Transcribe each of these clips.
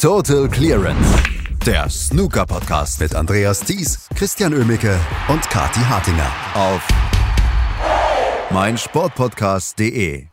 Total Clearance. Der Snooker-Podcast mit Andreas Thies, Christian Ömicke und Kati Hartinger auf meinsportpodcast.de.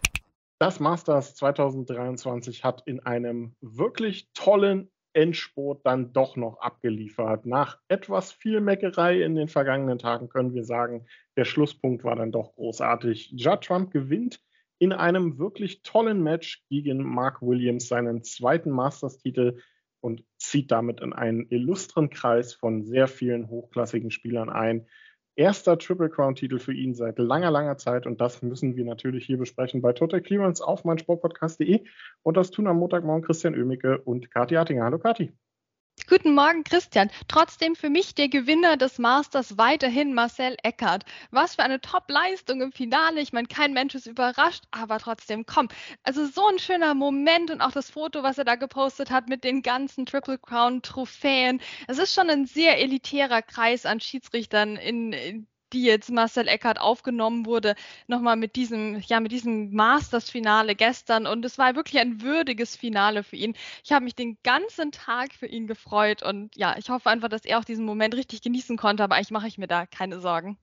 Das Masters 2023 hat in einem wirklich tollen Endspurt dann doch noch abgeliefert. Nach etwas viel Meckerei in den vergangenen Tagen können wir sagen, der Schlusspunkt war dann doch großartig. Judd Trump gewinnt in einem wirklich tollen Match gegen Mark Williams seinen zweiten Masters-Titel und zieht damit in einen illustren Kreis von sehr vielen hochklassigen Spielern ein. Erster Triple Crown-Titel für ihn seit langer, langer Zeit und das müssen wir natürlich hier besprechen bei Total Clearance auf meinsportpodcast.de und das tun am Montagmorgen Christian Oemicke und Kathi Hartinger. Hallo Kathi. Guten Morgen, Christian. Trotzdem für mich der Gewinner des Masters weiterhin Marcel Eckert. Was für eine Top-Leistung im Finale. Ich meine, kein Mensch ist überrascht, aber trotzdem, komm. Also so ein schöner Moment und auch das Foto, was er da gepostet hat mit den ganzen Triple Crown Trophäen. Es ist schon ein sehr elitärer Kreis an Schiedsrichtern in, in die jetzt Marcel Eckert aufgenommen wurde, nochmal mit diesem, ja, mit diesem Masters-Finale gestern. Und es war wirklich ein würdiges Finale für ihn. Ich habe mich den ganzen Tag für ihn gefreut und ja, ich hoffe einfach, dass er auch diesen Moment richtig genießen konnte, aber eigentlich mache ich mir da keine Sorgen.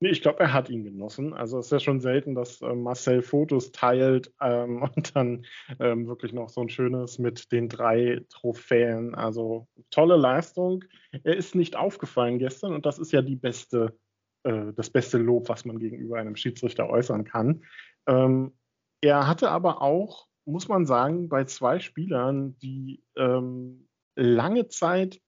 Nee, ich glaube, er hat ihn genossen. Also es ist ja schon selten, dass äh, Marcel Fotos teilt ähm, und dann ähm, wirklich noch so ein schönes mit den drei Trophäen. Also tolle Leistung. Er ist nicht aufgefallen gestern und das ist ja die beste, äh, das beste Lob, was man gegenüber einem Schiedsrichter äußern kann. Ähm, er hatte aber auch, muss man sagen, bei zwei Spielern, die ähm, lange Zeit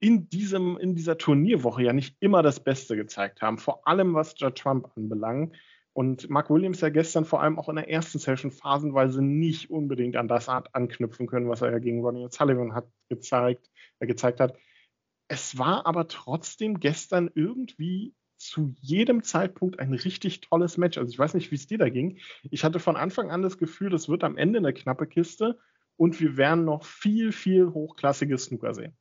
in, diesem, in dieser Turnierwoche ja nicht immer das Beste gezeigt haben, vor allem was Judd Trump anbelangt. Und Mark Williams ja gestern vor allem auch in der ersten Session phasenweise nicht unbedingt an das Art anknüpfen können, was er ja gegen Ronnie Sullivan hat gezeigt, äh, gezeigt hat. Es war aber trotzdem gestern irgendwie zu jedem Zeitpunkt ein richtig tolles Match. Also ich weiß nicht, wie es dir da ging. Ich hatte von Anfang an das Gefühl, das wird am Ende eine knappe Kiste und wir werden noch viel, viel hochklassiges Snooker sehen.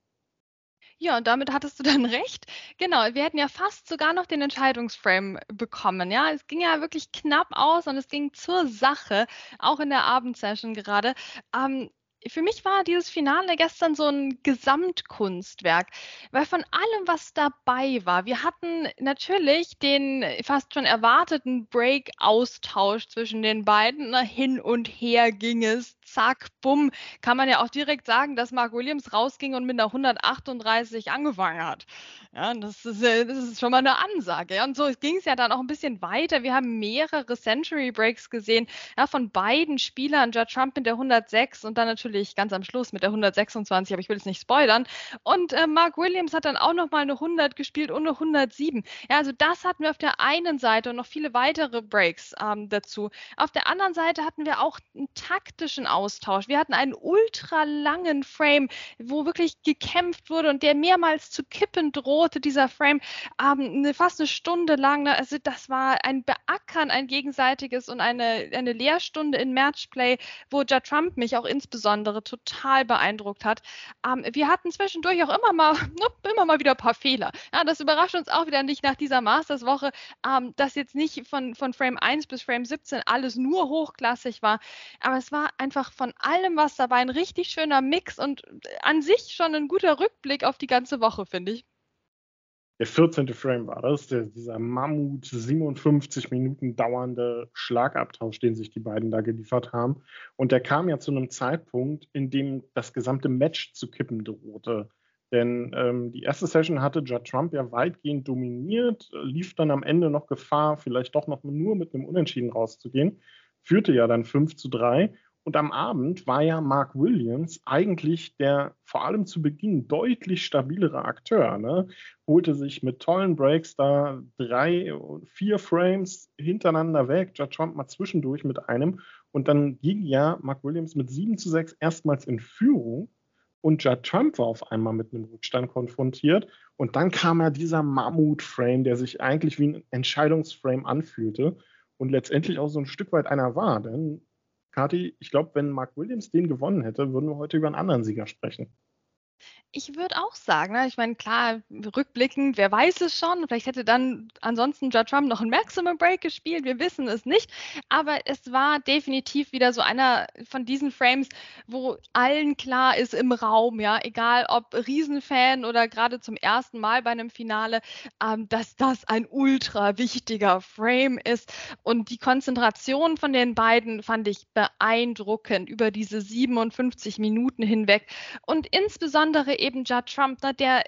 Ja, und damit hattest du dann recht. Genau, wir hätten ja fast sogar noch den Entscheidungsframe bekommen. Ja, es ging ja wirklich knapp aus und es ging zur Sache, auch in der Abendsession gerade. Ähm, für mich war dieses Finale gestern so ein Gesamtkunstwerk, weil von allem, was dabei war, wir hatten natürlich den fast schon erwarteten Break-Austausch zwischen den beiden. Hin und her ging es zack, bumm, kann man ja auch direkt sagen, dass Mark Williams rausging und mit einer 138 angefangen hat. Ja, das ist, äh, das ist schon mal eine Ansage. Ja. Und so ging es ja dann auch ein bisschen weiter. Wir haben mehrere Century Breaks gesehen, ja, von beiden Spielern, Judd Trump mit der 106 und dann natürlich ganz am Schluss mit der 126, aber ich will es nicht spoilern. Und äh, Mark Williams hat dann auch nochmal eine 100 gespielt und eine 107. Ja, also das hatten wir auf der einen Seite und noch viele weitere Breaks ähm, dazu. Auf der anderen Seite hatten wir auch einen taktischen Austausch. Wir hatten einen ultra langen Frame, wo wirklich gekämpft wurde und der mehrmals zu kippen drohte, dieser Frame, ähm, eine, fast eine Stunde lang. Ne? Also das war ein Beackern, ein gegenseitiges und eine, eine Lehrstunde in Matchplay, wo Ja Trump mich auch insbesondere total beeindruckt hat. Ähm, wir hatten zwischendurch auch immer mal, immer mal wieder ein paar Fehler. Ja, das überrascht uns auch wieder nicht nach dieser Masters-Woche, ähm, dass jetzt nicht von, von Frame 1 bis Frame 17 alles nur hochklassig war, aber es war einfach einfach von allem was dabei. Ein richtig schöner Mix und an sich schon ein guter Rückblick auf die ganze Woche, finde ich. Der 14. Frame war das, der, dieser Mammut 57 Minuten dauernde Schlagabtausch, den sich die beiden da geliefert haben. Und der kam ja zu einem Zeitpunkt, in dem das gesamte Match zu kippen drohte. Denn ähm, die erste Session hatte Judd Trump ja weitgehend dominiert, lief dann am Ende noch Gefahr, vielleicht doch noch nur mit einem Unentschieden rauszugehen, führte ja dann 5 zu 3 und am Abend war ja Mark Williams eigentlich der vor allem zu Beginn deutlich stabilere Akteur. Ne? Holte sich mit tollen Breaks da drei, vier Frames hintereinander weg. Judd Trump mal zwischendurch mit einem. Und dann ging ja Mark Williams mit 7 zu 6 erstmals in Führung. Und Judd Trump war auf einmal mit einem Rückstand konfrontiert. Und dann kam ja dieser Mammut-Frame, der sich eigentlich wie ein Entscheidungsframe anfühlte und letztendlich auch so ein Stück weit einer war. Denn Kati, ich glaube, wenn Mark Williams den gewonnen hätte, würden wir heute über einen anderen Sieger sprechen. Ich würde auch sagen, ne? ich meine, klar, rückblickend, wer weiß es schon, vielleicht hätte dann ansonsten Judd Trump noch ein Maximum Break gespielt, wir wissen es nicht, aber es war definitiv wieder so einer von diesen Frames, wo allen klar ist im Raum, ja, egal ob Riesenfan oder gerade zum ersten Mal bei einem Finale, ähm, dass das ein ultra wichtiger Frame ist und die Konzentration von den beiden fand ich beeindruckend über diese 57 Minuten hinweg und insbesondere eben Judd Trump, ne, der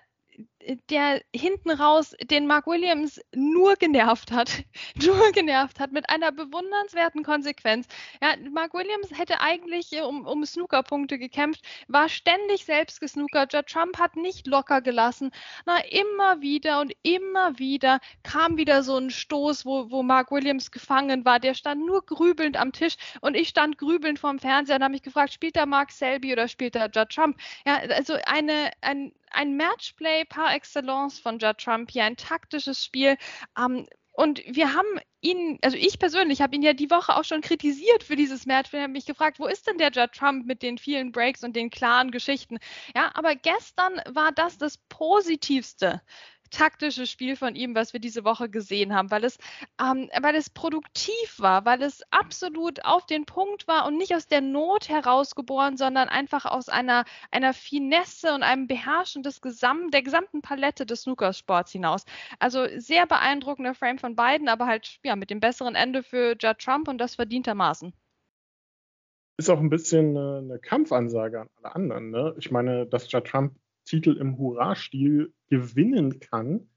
der hinten raus den Mark Williams nur genervt hat, nur genervt hat mit einer bewundernswerten Konsequenz. Ja, Mark Williams hätte eigentlich äh, um, um Snookerpunkte gekämpft, war ständig selbst gesnookert. Judd Trump hat nicht locker gelassen. Na, immer wieder und immer wieder kam wieder so ein Stoß, wo, wo Mark Williams gefangen war. Der stand nur grübelnd am Tisch und ich stand grübelnd vorm Fernseher und habe mich gefragt, spielt da Mark Selby oder spielt da Judd Trump? Ja, also eine, ein, ein Matchplay par excellence von Judd Trump hier, ein taktisches Spiel. Ähm, und wir haben ihn, also ich persönlich habe ihn ja die Woche auch schon kritisiert für dieses Match. Wir haben mich gefragt, wo ist denn der Judd Trump mit den vielen Breaks und den klaren Geschichten? Ja, aber gestern war das das Positivste taktische Spiel von ihm, was wir diese Woche gesehen haben, weil es, ähm, weil es produktiv war, weil es absolut auf den Punkt war und nicht aus der Not herausgeboren, sondern einfach aus einer, einer Finesse und einem Beherrschen des Gesam der gesamten Palette des Snookersports hinaus. Also sehr beeindruckender Frame von beiden, aber halt ja, mit dem besseren Ende für Judd Trump und das verdientermaßen ist auch ein bisschen eine Kampfansage an alle anderen. Ne? Ich meine, dass Judd Trump Titel im Hurra-Stil gewinnen kann,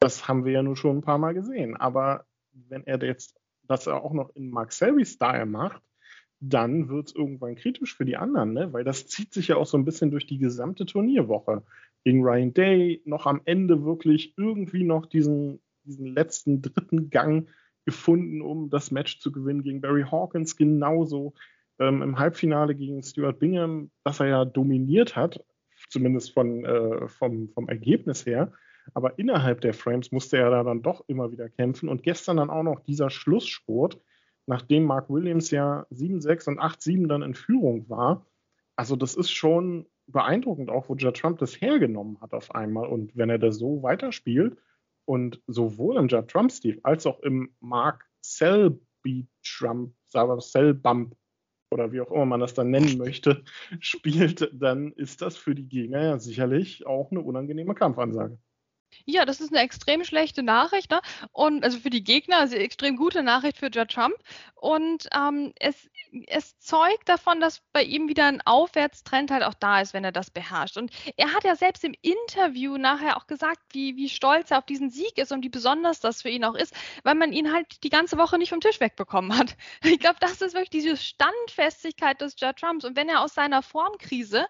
das haben wir ja nur schon ein paar Mal gesehen. Aber wenn er jetzt das auch noch in Mark Selby-Style macht, dann wird es irgendwann kritisch für die anderen, ne? weil das zieht sich ja auch so ein bisschen durch die gesamte Turnierwoche. Gegen Ryan Day noch am Ende wirklich irgendwie noch diesen, diesen letzten dritten Gang gefunden, um das Match zu gewinnen. Gegen Barry Hawkins genauso. Ähm, Im Halbfinale gegen Stuart Bingham, das er ja dominiert hat, zumindest von, äh, vom, vom Ergebnis her. Aber innerhalb der Frames musste er da dann doch immer wieder kämpfen. Und gestern dann auch noch dieser Schlusssport, nachdem Mark Williams ja 7-6 und 8-7 dann in Führung war. Also das ist schon beeindruckend, auch wo Judd Trump das hergenommen hat auf einmal. Und wenn er das so weiterspielt und sowohl im Judd Trump-Stil als auch im Mark Selby Trump, Bump oder wie auch immer man das dann nennen möchte, spielt, dann ist das für die Gegner ja sicherlich auch eine unangenehme Kampfansage. Ja, das ist eine extrem schlechte Nachricht, ne? Und also für die Gegner, also extrem gute Nachricht für Judd Trump. Und ähm, es, es zeugt davon, dass bei ihm wieder ein Aufwärtstrend halt auch da ist, wenn er das beherrscht. Und er hat ja selbst im Interview nachher auch gesagt, wie, wie stolz er auf diesen Sieg ist und wie besonders das für ihn auch ist, weil man ihn halt die ganze Woche nicht vom Tisch wegbekommen hat. Ich glaube, das ist wirklich diese Standfestigkeit des Judd Trumps. Und wenn er aus seiner Formkrise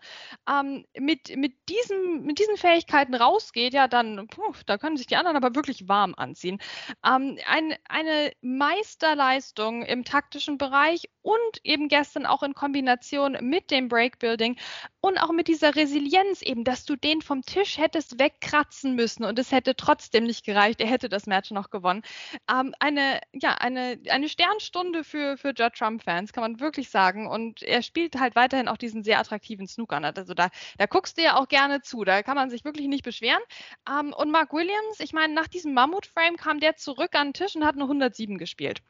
ähm, mit, mit, diesem, mit diesen Fähigkeiten rausgeht, ja, dann puh, da können sich die anderen aber wirklich warm anziehen. Ähm, ein, eine Meisterleistung im taktischen Bereich und eben gestern auch in Kombination mit dem Breakbuilding und auch mit dieser Resilienz eben, dass du den vom Tisch hättest wegkratzen müssen und es hätte trotzdem nicht gereicht. Er hätte das Match noch gewonnen. Ähm, eine, ja, eine, eine Sternstunde für, für Judd Trump-Fans, kann man wirklich sagen. Und er spielt halt weiterhin auch diesen sehr attraktiven Snooker. Also da, da guckst du ja auch gerne zu. Da kann man sich wirklich nicht beschweren. Ähm, und Mark Williams, ich meine, nach diesem Mammut-Frame kam der zurück an den Tisch und hat nur 107 gespielt.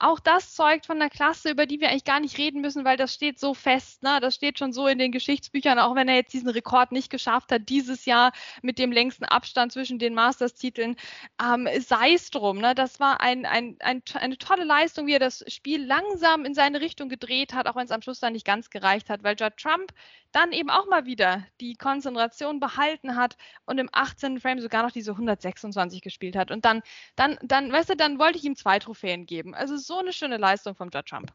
Auch das zeugt von der Klasse, über die wir eigentlich gar nicht reden müssen, weil das steht so fest. Ne? Das steht schon so in den Geschichtsbüchern, auch wenn er jetzt diesen Rekord nicht geschafft hat, dieses Jahr mit dem längsten Abstand zwischen den Masters-Titeln. Ähm, sei es drum. Ne? Das war ein, ein, ein, eine tolle Leistung, wie er das Spiel langsam in seine Richtung gedreht hat, auch wenn es am Schluss dann nicht ganz gereicht hat, weil Judd Trump dann eben auch mal wieder die Konzentration behalten hat und im 18. Frame sogar noch diese 126 gespielt hat. Und dann, dann, dann, weißt du, dann wollte ich ihm zwei Trophäen geben. Also so eine schöne Leistung vom Judd Trump.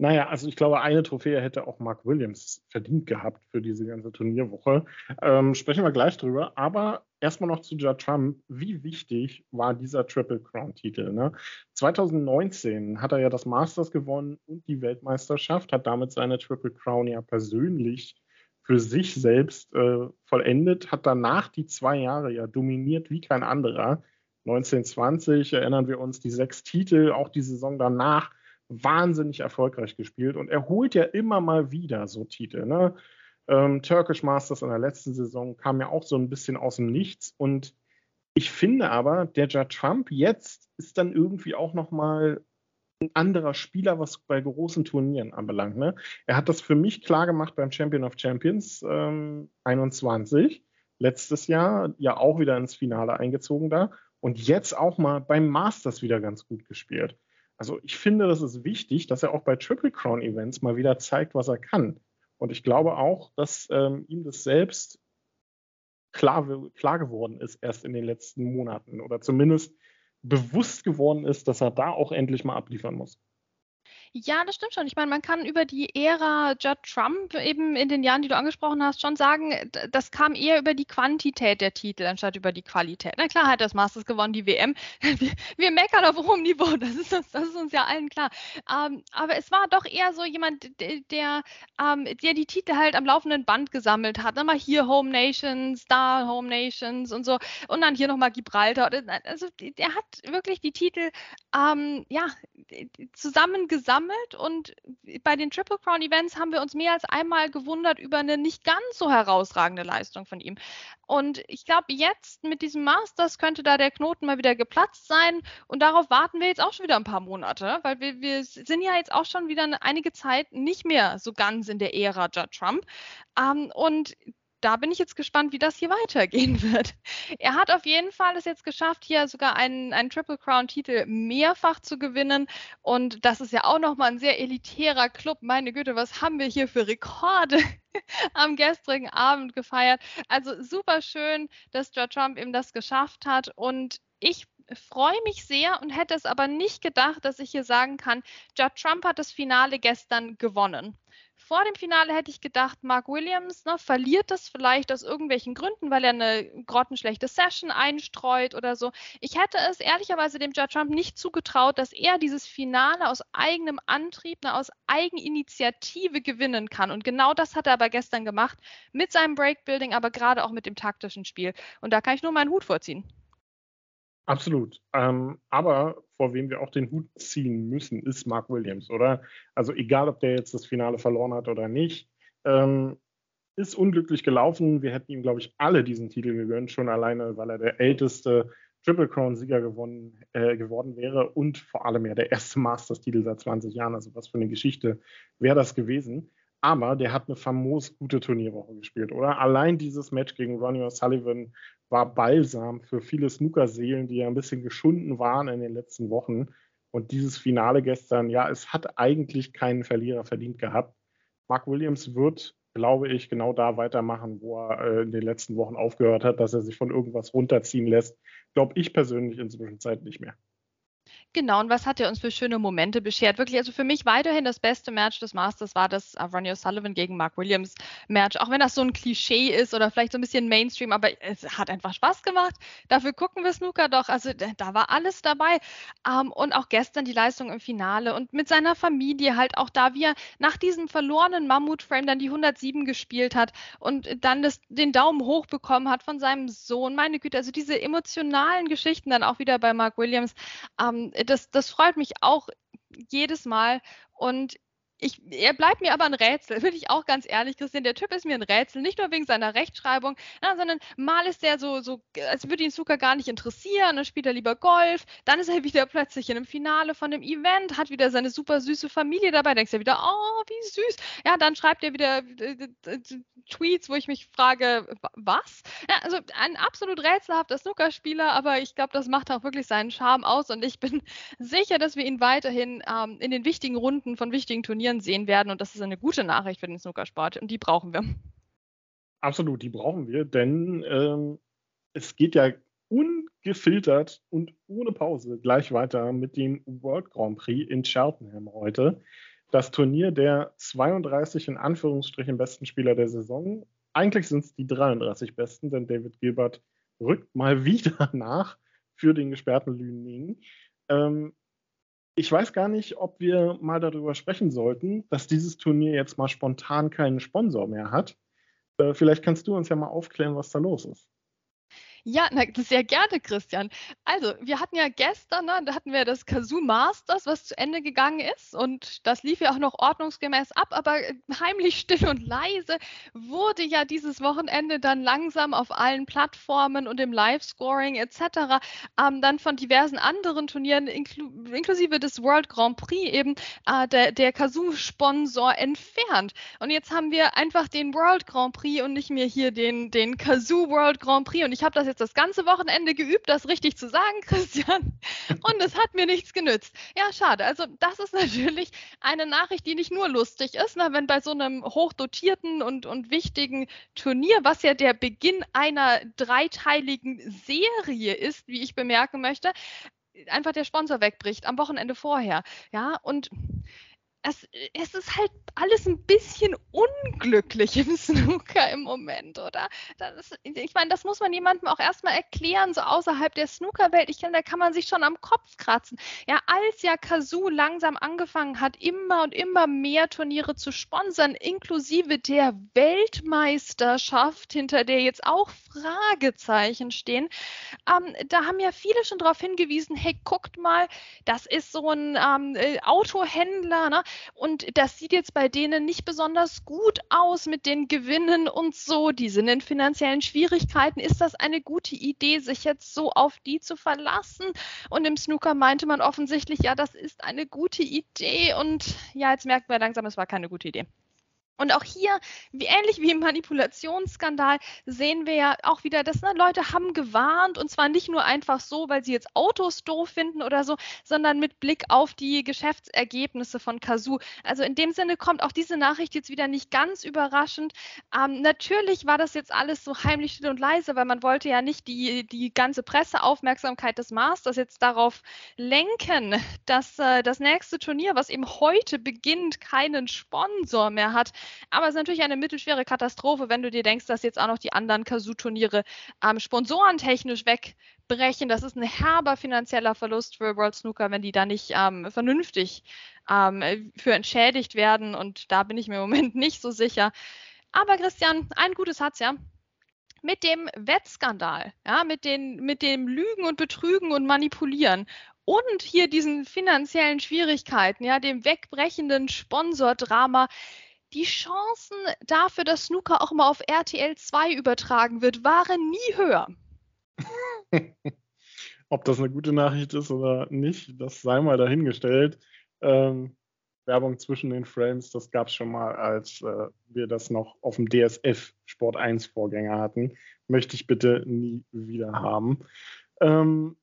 Naja, also ich glaube, eine Trophäe hätte auch Mark Williams verdient gehabt für diese ganze Turnierwoche. Ähm, sprechen wir gleich drüber. Aber erstmal noch zu Judd Trump. Wie wichtig war dieser Triple Crown-Titel? Ne? 2019 hat er ja das Masters gewonnen und die Weltmeisterschaft, hat damit seine Triple Crown ja persönlich für sich selbst äh, vollendet, hat danach die zwei Jahre ja dominiert wie kein anderer. 1920 erinnern wir uns die sechs Titel, auch die Saison danach wahnsinnig erfolgreich gespielt und er holt ja immer mal wieder so Titel. Ne? Ähm, Turkish Masters in der letzten Saison kam ja auch so ein bisschen aus dem Nichts. Und ich finde aber, der Judd Trump jetzt ist dann irgendwie auch nochmal ein anderer Spieler, was bei großen Turnieren anbelangt. Ne? Er hat das für mich klar gemacht beim Champion of Champions ähm, 21, letztes Jahr ja auch wieder ins Finale eingezogen da und jetzt auch mal beim Masters wieder ganz gut gespielt. Also ich finde, das ist wichtig, dass er auch bei Triple Crown Events mal wieder zeigt, was er kann. Und ich glaube auch, dass ähm, ihm das selbst klar, klar geworden ist erst in den letzten Monaten oder zumindest bewusst geworden ist, dass er da auch endlich mal abliefern muss. Ja, das stimmt schon. Ich meine, man kann über die Ära Judd Trump eben in den Jahren, die du angesprochen hast, schon sagen, das kam eher über die Quantität der Titel anstatt über die Qualität. Na klar hat das Masters gewonnen, die WM. Wir, wir meckern auf hohem Niveau, das ist, uns, das ist uns ja allen klar. Ähm, aber es war doch eher so jemand, der, ähm, der die Titel halt am laufenden Band gesammelt hat. Mal hier Home Nations, da Home Nations und so. Und dann hier nochmal Gibraltar. Also der hat wirklich die Titel ähm, ja, zusammengesammelt gesammelt und bei den Triple Crown Events haben wir uns mehr als einmal gewundert über eine nicht ganz so herausragende Leistung von ihm. Und ich glaube, jetzt mit diesem Masters könnte da der Knoten mal wieder geplatzt sein und darauf warten wir jetzt auch schon wieder ein paar Monate, weil wir, wir sind ja jetzt auch schon wieder einige Zeit nicht mehr so ganz in der Ära Judd Trump. Ähm, und da bin ich jetzt gespannt, wie das hier weitergehen wird. Er hat auf jeden Fall es jetzt geschafft, hier sogar einen, einen Triple Crown-Titel mehrfach zu gewinnen. Und das ist ja auch nochmal ein sehr elitärer Club. Meine Güte, was haben wir hier für Rekorde am gestrigen Abend gefeiert? Also super schön, dass George Trump eben das geschafft hat. Und ich freue mich sehr und hätte es aber nicht gedacht, dass ich hier sagen kann, Judd Trump hat das Finale gestern gewonnen vor dem Finale hätte ich gedacht, Mark Williams ne, verliert das vielleicht aus irgendwelchen Gründen, weil er eine grottenschlechte Session einstreut oder so. Ich hätte es ehrlicherweise dem Judge Trump nicht zugetraut, dass er dieses Finale aus eigenem Antrieb, ne, aus Eigeninitiative gewinnen kann. Und genau das hat er aber gestern gemacht, mit seinem Breakbuilding, aber gerade auch mit dem taktischen Spiel. Und da kann ich nur meinen Hut vorziehen. Absolut. Ähm, aber vor wem wir auch den Hut ziehen müssen, ist Mark Williams, oder? Also egal, ob der jetzt das Finale verloren hat oder nicht, ähm, ist unglücklich gelaufen. Wir hätten ihm, glaube ich, alle diesen Titel gegönnt, schon alleine, weil er der älteste Triple Crown-Sieger äh, geworden wäre und vor allem ja der erste Masters-Titel seit 20 Jahren. Also was für eine Geschichte wäre das gewesen. Aber der hat eine famos gute Turnierwoche gespielt, oder? Allein dieses Match gegen Ronnie O'Sullivan war Balsam für viele Snookerseelen, die ja ein bisschen geschunden waren in den letzten Wochen. Und dieses Finale gestern, ja, es hat eigentlich keinen Verlierer verdient gehabt. Mark Williams wird, glaube ich, genau da weitermachen, wo er äh, in den letzten Wochen aufgehört hat, dass er sich von irgendwas runterziehen lässt. Glaube ich persönlich inzwischen Zeit nicht mehr. Genau, und was hat er uns für schöne Momente beschert? Wirklich, also für mich weiterhin das beste Match des Masters war das Ronnie O'Sullivan gegen Mark Williams Match. Auch wenn das so ein Klischee ist oder vielleicht so ein bisschen Mainstream, aber es hat einfach Spaß gemacht. Dafür gucken wir Snooker doch. Also da war alles dabei. Um, ähm, und auch gestern die Leistung im Finale und mit seiner Familie halt auch da, wie er nach diesem verlorenen Mammut-Frame dann die 107 gespielt hat und dann das, den Daumen hoch bekommen hat von seinem Sohn. Meine Güte, also diese emotionalen Geschichten dann auch wieder bei Mark Williams. Um, ähm, das, das freut mich auch jedes Mal. Und ich, er bleibt mir aber ein Rätsel, bin ich auch ganz ehrlich, Christian. Der Typ ist mir ein Rätsel, nicht nur wegen seiner Rechtschreibung, na, sondern mal ist der so, so, als würde ihn Zucker gar nicht interessieren, dann spielt er lieber Golf, dann ist er wieder plötzlich in einem Finale von einem Event, hat wieder seine super süße Familie dabei, denkst du wieder, oh, wie süß. Ja, dann schreibt er wieder äh, äh, Tweets, wo ich mich frage, was? Ja, also ein absolut rätselhafter Snookerspieler, aber ich glaube, das macht auch wirklich seinen Charme aus und ich bin sicher, dass wir ihn weiterhin ähm, in den wichtigen Runden von wichtigen Turnieren Turnieren sehen werden. Und das ist eine gute Nachricht für den Snookersport. Und die brauchen wir. Absolut, die brauchen wir, denn ähm, es geht ja ungefiltert und ohne Pause gleich weiter mit dem World Grand Prix in Cheltenham heute. Das Turnier der 32 in Anführungsstrichen besten Spieler der Saison. Eigentlich sind es die 33 besten, denn David Gilbert rückt mal wieder nach für den gesperrten Lüning. Ähm, ich weiß gar nicht, ob wir mal darüber sprechen sollten, dass dieses Turnier jetzt mal spontan keinen Sponsor mehr hat. Äh, vielleicht kannst du uns ja mal aufklären, was da los ist. Ja, na, sehr gerne, Christian. Also, wir hatten ja gestern, ne, da hatten wir das Kazoo Masters, was zu Ende gegangen ist. Und das lief ja auch noch ordnungsgemäß ab, aber heimlich still und leise wurde ja dieses Wochenende dann langsam auf allen Plattformen und im Live-Scoring etc. Ähm, dann von diversen anderen Turnieren, inklu inklusive des World Grand Prix, eben äh, der, der Kazoo-Sponsor entfernt. Und jetzt haben wir einfach den World Grand Prix und nicht mehr hier den, den Kazoo World Grand Prix. Und ich habe das jetzt das ganze Wochenende geübt, das richtig zu sagen, Christian. Und es hat mir nichts genützt. Ja, schade. Also das ist natürlich eine Nachricht, die nicht nur lustig ist, ne, wenn bei so einem hochdotierten und, und wichtigen Turnier, was ja der Beginn einer dreiteiligen Serie ist, wie ich bemerken möchte, einfach der Sponsor wegbricht am Wochenende vorher. Ja, und es, es ist halt alles ein bisschen unglücklich im Snooker im Moment, oder? Ist, ich meine, das muss man jemandem auch erstmal erklären, so außerhalb der Snookerwelt. Ich finde, da kann man sich schon am Kopf kratzen. Ja, als ja Kazoo langsam angefangen hat, immer und immer mehr Turniere zu sponsern, inklusive der Weltmeisterschaft, hinter der jetzt auch Fragezeichen stehen, ähm, da haben ja viele schon darauf hingewiesen, hey, guckt mal, das ist so ein ähm, äh, Autohändler, ne? Und das sieht jetzt bei denen nicht besonders gut aus mit den Gewinnen und so. Die sind in finanziellen Schwierigkeiten. Ist das eine gute Idee, sich jetzt so auf die zu verlassen? Und im Snooker meinte man offensichtlich, ja, das ist eine gute Idee. Und ja, jetzt merken wir langsam, es war keine gute Idee. Und auch hier, wie ähnlich wie im Manipulationsskandal, sehen wir ja auch wieder, dass ne, Leute haben gewarnt und zwar nicht nur einfach so, weil sie jetzt Autos doof finden oder so, sondern mit Blick auf die Geschäftsergebnisse von Kazoo. Also in dem Sinne kommt auch diese Nachricht jetzt wieder nicht ganz überraschend. Ähm, natürlich war das jetzt alles so heimlich still und leise, weil man wollte ja nicht die, die ganze Presseaufmerksamkeit des Masters jetzt darauf lenken, dass äh, das nächste Turnier, was eben heute beginnt, keinen Sponsor mehr hat. Aber es ist natürlich eine mittelschwere Katastrophe, wenn du dir denkst, dass jetzt auch noch die anderen Kazoo-Turniere ähm, sponsorentechnisch wegbrechen. Das ist ein herber finanzieller Verlust für World Snooker, wenn die da nicht ähm, vernünftig ähm, für entschädigt werden. Und da bin ich mir im Moment nicht so sicher. Aber Christian, ein gutes hat's ja mit dem Wettskandal, ja, mit, den, mit dem Lügen und Betrügen und Manipulieren und hier diesen finanziellen Schwierigkeiten, ja, dem wegbrechenden Sponsordrama, die Chancen dafür, dass Snooker auch mal auf RTL 2 übertragen wird, waren nie höher. Ob das eine gute Nachricht ist oder nicht, das sei mal dahingestellt. Ähm, Werbung zwischen den Frames, das gab es schon mal, als äh, wir das noch auf dem DSF Sport 1 Vorgänger hatten. Möchte ich bitte nie wieder haben. Ähm,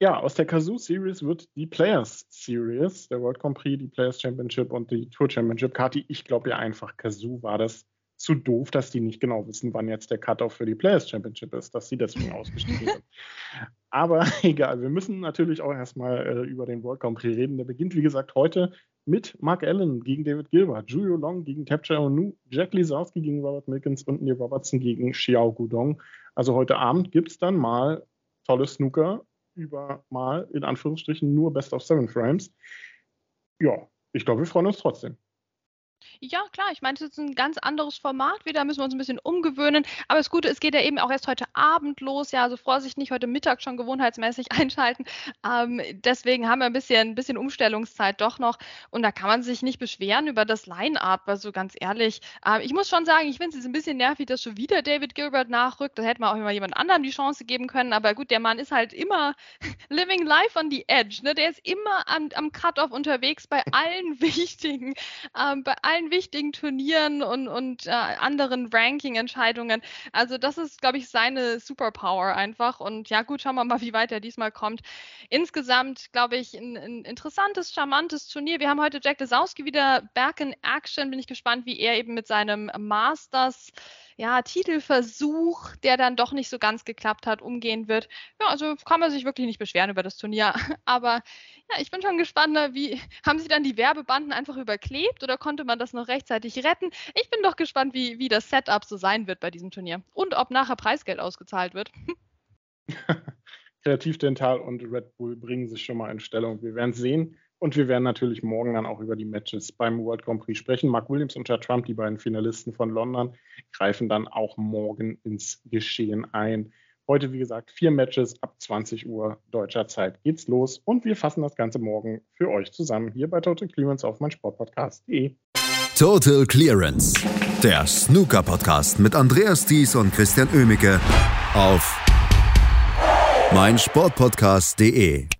ja, aus der Kazoo Series wird die Players Series, der World Grand Prix, die Players Championship und die Tour Championship. Kati, ich glaube ja einfach, Kazoo war das zu doof, dass die nicht genau wissen, wann jetzt der Cut-Off für die Players Championship ist, dass sie deswegen ausgeschrieben sind. Aber egal, wir müssen natürlich auch erstmal äh, über den World Grand Prix reden. Der beginnt, wie gesagt, heute mit Mark Allen gegen David Gilbert, Julio Long gegen Tapcha Onu, Jack Lisowski gegen Robert Milkins und Neil Robertson gegen Xiao Gudong. Also heute Abend gibt es dann mal tolle Snooker über mal in Anführungsstrichen nur Best of Seven Frames. Ja, ich glaube, wir freuen uns trotzdem. Ja, klar, ich meine, es ist ein ganz anderes Format wieder, müssen wir uns ein bisschen umgewöhnen. Aber das Gute, es geht ja eben auch erst heute Abend los, ja, also Vorsicht nicht heute Mittag schon gewohnheitsmäßig einschalten. Ähm, deswegen haben wir ein bisschen, ein bisschen Umstellungszeit doch noch. Und da kann man sich nicht beschweren über das Line-Up, also ganz ehrlich. Ähm, ich muss schon sagen, ich finde es ein bisschen nervig, dass schon wieder David Gilbert nachrückt. Da hätte man auch immer jemand anderem die Chance geben können. Aber gut, der Mann ist halt immer living life on the edge. Ne? Der ist immer am, am Cut-Off unterwegs bei allen wichtigen, ähm, bei allen wichtigen Turnieren und, und äh, anderen Ranking-Entscheidungen. Also das ist, glaube ich, seine Superpower einfach. Und ja, gut, schauen wir mal, wie weit er diesmal kommt. Insgesamt, glaube ich, ein, ein, interessantes, charmantes Turnier. Wir haben heute Jack Lesowski wieder back in Action. Bin ich gespannt, wie er eben mit seinem Masters ja, Titelversuch, der dann doch nicht so ganz geklappt hat, umgehen wird. Ja, also kann man sich wirklich nicht beschweren über das Turnier. Aber ja, ich bin schon gespannt, ne, wie haben sie dann die Werbebanden einfach überklebt oder konnte man das noch rechtzeitig retten? Ich bin doch gespannt, wie, wie das Setup so sein wird bei diesem Turnier und ob nachher Preisgeld ausgezahlt wird. Kreativ Dental und Red Bull bringen sich schon mal in Stellung. Wir werden sehen. Und wir werden natürlich morgen dann auch über die Matches beim World Grand Prix sprechen. Mark Williams und Chad Trump, die beiden Finalisten von London, greifen dann auch morgen ins Geschehen ein. Heute, wie gesagt, vier Matches ab 20 Uhr deutscher Zeit geht's los und wir fassen das Ganze morgen für euch zusammen hier bei Total Clearance auf meinsportpodcast.de. Total Clearance, der Snooker-Podcast mit Andreas Thies und Christian Oemicke auf meinsportpodcast.de.